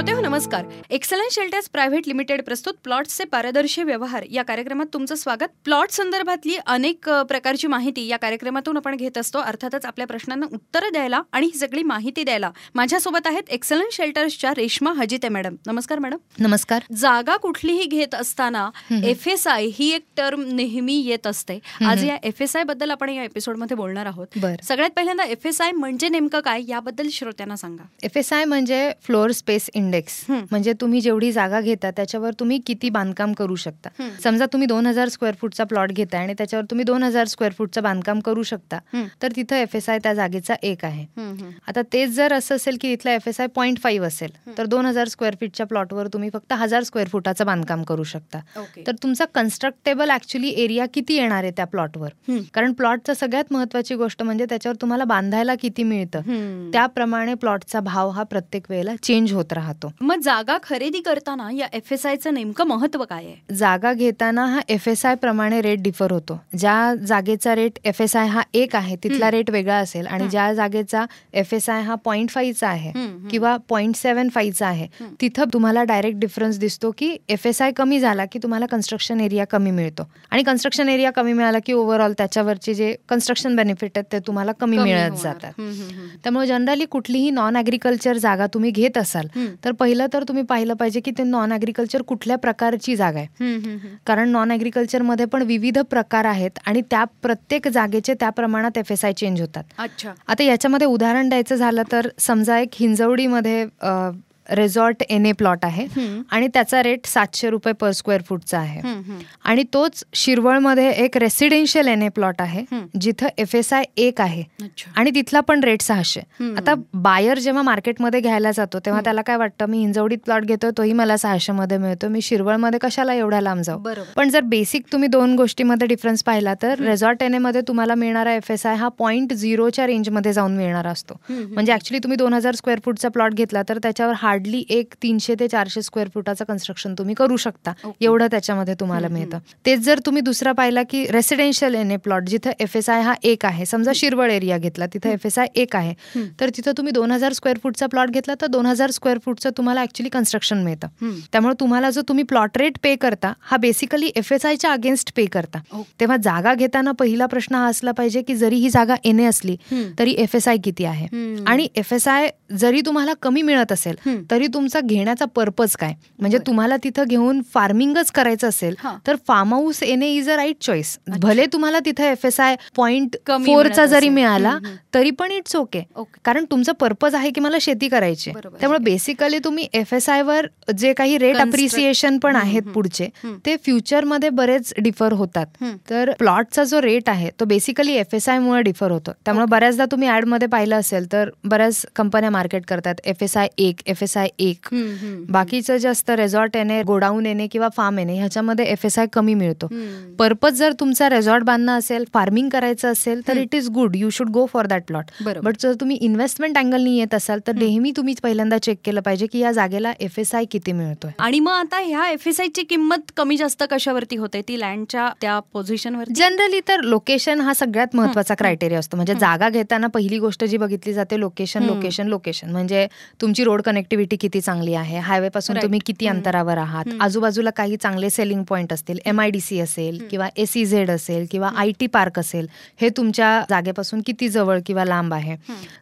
श्रोते हो नमस्कार. एक्सलन्स शेल्टर्स प्रायव्हेट लिमिटेड प्रस्तुत प्लॉट्सचे पारदर्शी व्यवहार. या कार्यक्रमात तुमचं स्वागत. प्लॉट संदर्भातली अनेक प्रकारची माहिती या कार्यक्रमातून आपण घेत असतो. अर्थातच आपल्या प्रश्नांना उत्तरं द्यायला आणि ही सगळी माहिती द्यायला माझ्यासोबत आहेत एक्सलन्स शेल्टर्सच्या रेश्मा हजिते मॅडम. नमस्कार मॅडम. नमस्कार. जागा कुठलीही घेत असताना एफ एस आय ही एक टर्म नेहमी येत असते. आज या एफ एस आयबद्दल आपण या एपिसोडमध्ये बोलणार आहोत. सगळ्यात पहिल्यांदा एफ एस आय म्हणजे नेमकं काय? याबद्दल श्रोत्यांना सांगा. एफ एस आय म्हणजे फ्लोअर स्पेस इंडेक्स म्हणजे तुम्ही जेवढी जागा घेता त्याच्यावर तुम्ही किती बांधकाम करू शकता. समजा तुम्ही दोन हजार स्क्वेअर फूटचा प्लॉट घेताय आणि त्याच्यावर तुम्ही दोन हजार स्क्वेअर फूटचं बांधकाम करू शकता तर तिथं एफ एस आय त्या जागेचा एक आहे. आता तेच जर असं असेल की इथला F S I point five असेल तर दोन हजार स्क्वेअर फीटच्या प्लॉटवर तुम्ही फक्त हजार स्क्वेअर फुटाचं बांधकाम करू शकता. तर तुमचा कन्स्ट्रक्टेबल ऍक्च्युली एरिया किती येणार आहे त्या प्लॉटवर कारण प्लॉटचं सगळ्यात महत्वाची गोष्ट म्हणजे त्याच्यावर तुम्हाला बांधायला किती मिळतं. त्याप्रमाणे प्लॉटचा भाव हा प्रत्येक वेळेला चेंज होत राहतो. मग जागा खरेदी करताना या एफ एस आयचं नेमकं महत्त्व काय आहे? जागा घेताना हा एफ एस आय प्रमाणे रेट डिफर होतो. ज्या जागेचा रेट एफ एस आय हा एक आहे तिथला रेट वेगळा असेल आणि ज्या जागेचा एफ एस आय हा पॉईंट फाईव्हचा आहे किंवा पॉईंट सेव्हन फाईव्हचा आहे तिथं तुम्हाला डायरेक्ट डिफरन्स दिसतो की एफ एस आय कमी झाला की तुम्हाला कन्स्ट्रक्शन एरिया कमी मिळतो. आणि कन्स्ट्रक्शन एरिया कमी मिळाला की ओव्हरऑल त्याच्यावरचे जे कन्स्ट्रक्शन बेनिफिट आहेत ते तुम्हाला कमी मिळत जातात. त्यामुळे जनरली कुठलीही नॉन अॅग्रिकल्चर जागा तुम्ही घेत असाल तर पहिलं तर तुम्ही पाहिलं पाहिजे की ते नॉन अॅग्रिकल्चर कुठल्या प्रकारची जागा आहे. कारण नॉन अॅग्रिकल्चरमध्ये पण विविध प्रकार आहेत आणि त्या प्रत्येक जागेचे त्या प्रमाणात एफ एस आय चेंज होतात. आता याच्यामध्ये उदाहरण द्यायचं झालं तर समजा एक हिंजवडीमध्ये रिसॉर्ट एन ए प्लॉट आहे. आणि त्याचा रेट सातशे रुपये पर स्क्वेअर फूटचा आहे. आणि तोच शिरवळमध्ये एक रेसिडेन्शियल एन ए प्लॉट आहे जिथं एफ एस आय एक आहे. आणि तिथला पण रेट सहाशे. आता बायर जेव्हा मार्केटमध्ये घ्यायला जातो तेव्हा त्याला काय वाटतं मी हिंजवडीत प्लॉट घेतोय तोही मला सहाशे मध्ये मिळतो. मी शिरवळमध्ये कशाला एवढ्या लांब जाऊ? पण जर बेसिक तुम्ही दोन गोष्टीमध्ये डिफरन्स पाहिला तर रेसॉर्ट एन ए मध्ये तुम्हाला मिळणारा एफ एस आय हा पॉईंट झिरोच्या रेंजमध्ये जाऊन मिळणारा असतो. म्हणजे ऍक्च्युली तुम्ही दोन हजार स्क्वेअर फूटचा प्लॉट घेतला तर त्याच्यावर हार्डली एक तीनशे ते चारशे स्क्वेअर फुटाचं कन्स्ट्रक्शन तुम्ही करू शकता. एवढं त्याच्यामध्ये तुम्हाला मिळतं. तेच जर तुम्ही दुसरा पाहिला की रेसिडेन्शियल एन ए प्लॉट जिथं एफ एस आय हा एक आहे समजा शिरवळ एरिया घेतला तिथं एफ एस आय एक आहे. तर तिथं तुम्ही दोन हजार स्क्वेअर फूटचा प्लॉट घेतला तर दोन हजार स्क्वेअर फूटचं तुम्हाला ऍक्च्युली कन्स्ट्रक्शन मिळतं. त्यामुळे तुम्हाला जो तुम्ही प्लॉट रेट पे करता हा बेसिकली एफ एस आयच्या अगेन्स्ट पे करता. तेव्हा जागा घेताना पहिला प्रश्न हा असला पाहिजे की जरी ही जागा एन ए असली तरी एफ एस आय किती आहे? आणि एफ एस आय जरी तुम्हाला कमी मिळत असेल तरी तुमचा घेण्याचा पर्पज काय? म्हणजे तुम्हाला तिथं घेऊन फार्मिंगच करायचं असेल तर फार्म हाऊस येणे इज अ राईट चॉईस भले तुम्हाला तिथं एफ एस आय पॉईंट फोरचा जरी मिळाला तरी पण इट्स ओके कारण तुमचं पर्पज आहे की मला शेती करायची. त्यामुळे बेसिकली तुम्ही एफ एस आय वर जे काही रेट अप्रिसिएशन पण आहेत पुढचे ते फ्युचरमध्ये बरेच डिफर होतात. तर प्लॉटचा जो रेट आहे तो बेसिकली एफ एस आय मुळे डिफर होतो. त्यामुळे बऱ्याचदा तुम्ही ऍडमध्ये पाहिलं असेल तर बऱ्याच कंपन्या मार्केट करतात एफ एस आय एक एफ एस आय एक. बाकीचं जास्त रेझॉर्ट येणे गोडाऊन येणे किंवा फार्म येणे ह्याच्यामध्ये एफ एस आय कमी मिळतो. पर्पज जर तुमचा रेझॉर्ट बांधणं असेल फार्मिंग करायचं असेल तर it is good you should go for that plot but जर तुम्ही इन्व्हेस्टमेंट अँगलनी येत असाल तर नेहमी तुम्ही पहिल्यांदा चेक केलं पाहिजे की या जागेला एफ एस आय किती मिळतोय. आणि मग आता ह्या एफ एस आय ची किंमत कमी जास्त कशावरती होते? ती लँडच्या त्या पोझिशनवर जनरली तर लोकेशन हा सगळ्यात महत्त्वाचा क्रायटेरिया असतो. म्हणजे जागा घेताना पहिली गोष्ट जी बघितली जाते लोकेशन लोकेशन लोकेशन म्हणजे तुमची रोड कनेक्टिव्हिटी किती चांगली आहे? हायवे पासून तुम्ही किती अंतरावर आहात? आजूबाजूला काही चांगले सेलिंग पॉईंट असतील? एम आय डी सी असेल किंवा एसी झेड असेल किंवा आय टी पार्क असेल हे तुमच्या जागेपासून किती जवळ किंवा लांब आहे?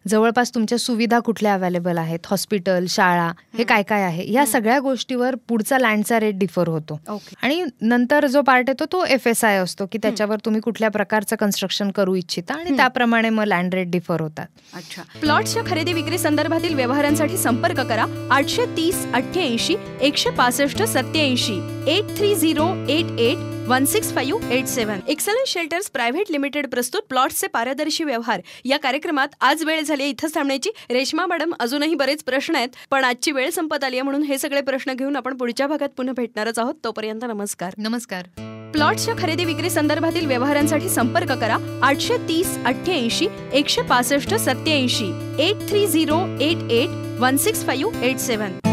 जवळपास तुमच्या सुविधा कुठल्या अवेलेबल आहेत? हॉस्पिटल शाळा हे काय काय आहे? या सगळ्या गोष्टीवर पुढचा लँडचा रेट डिफर होतो. आणि नंतर जो पार्ट येतो तो एफ एस आय असतो की त्याच्यावर तुम्ही कुठल्या प्रकारचं कन्स्ट्रक्शन करू इच्छिता आणि त्याप्रमाणे मग लँड रेट डिफर होतात. अच्छा. प्लॉटच्या खरेदी विक्री संदर्भातील व्यवहारांसाठी संपर्क करा. आठशे तीस अठ्ठ्याऐंशी एकशे पासष्ट सत्याऐंशी eight three zero eight eight one six five eight seven excellence shelters private limited प्रस्तुत प्लॉट्सचे पारदर्शी व्यवहार. या कार्यक्रमात आज वेळ झाली इथं थांबण्याची. रेश्मा मॅडम अजूनही बरेच प्रश्न आहेत पण आजची वेळ संपत आली आहे म्हणून हे सगळे प्रश्न घेऊन आपण पुढच्या भागात पुन्हा भेटणारच आहोत. तोपर्यंत नमस्कार. नमस्कार. प्लॉट्सच्या खरेदी विक्री संदर्भातील व्यवहारांसाठी संपर्क करा आठशे तीस अठ्ठ्याऐंशी एकशे पासष्ट सत्याऐंशी eight three zero eight eight one six five eight seven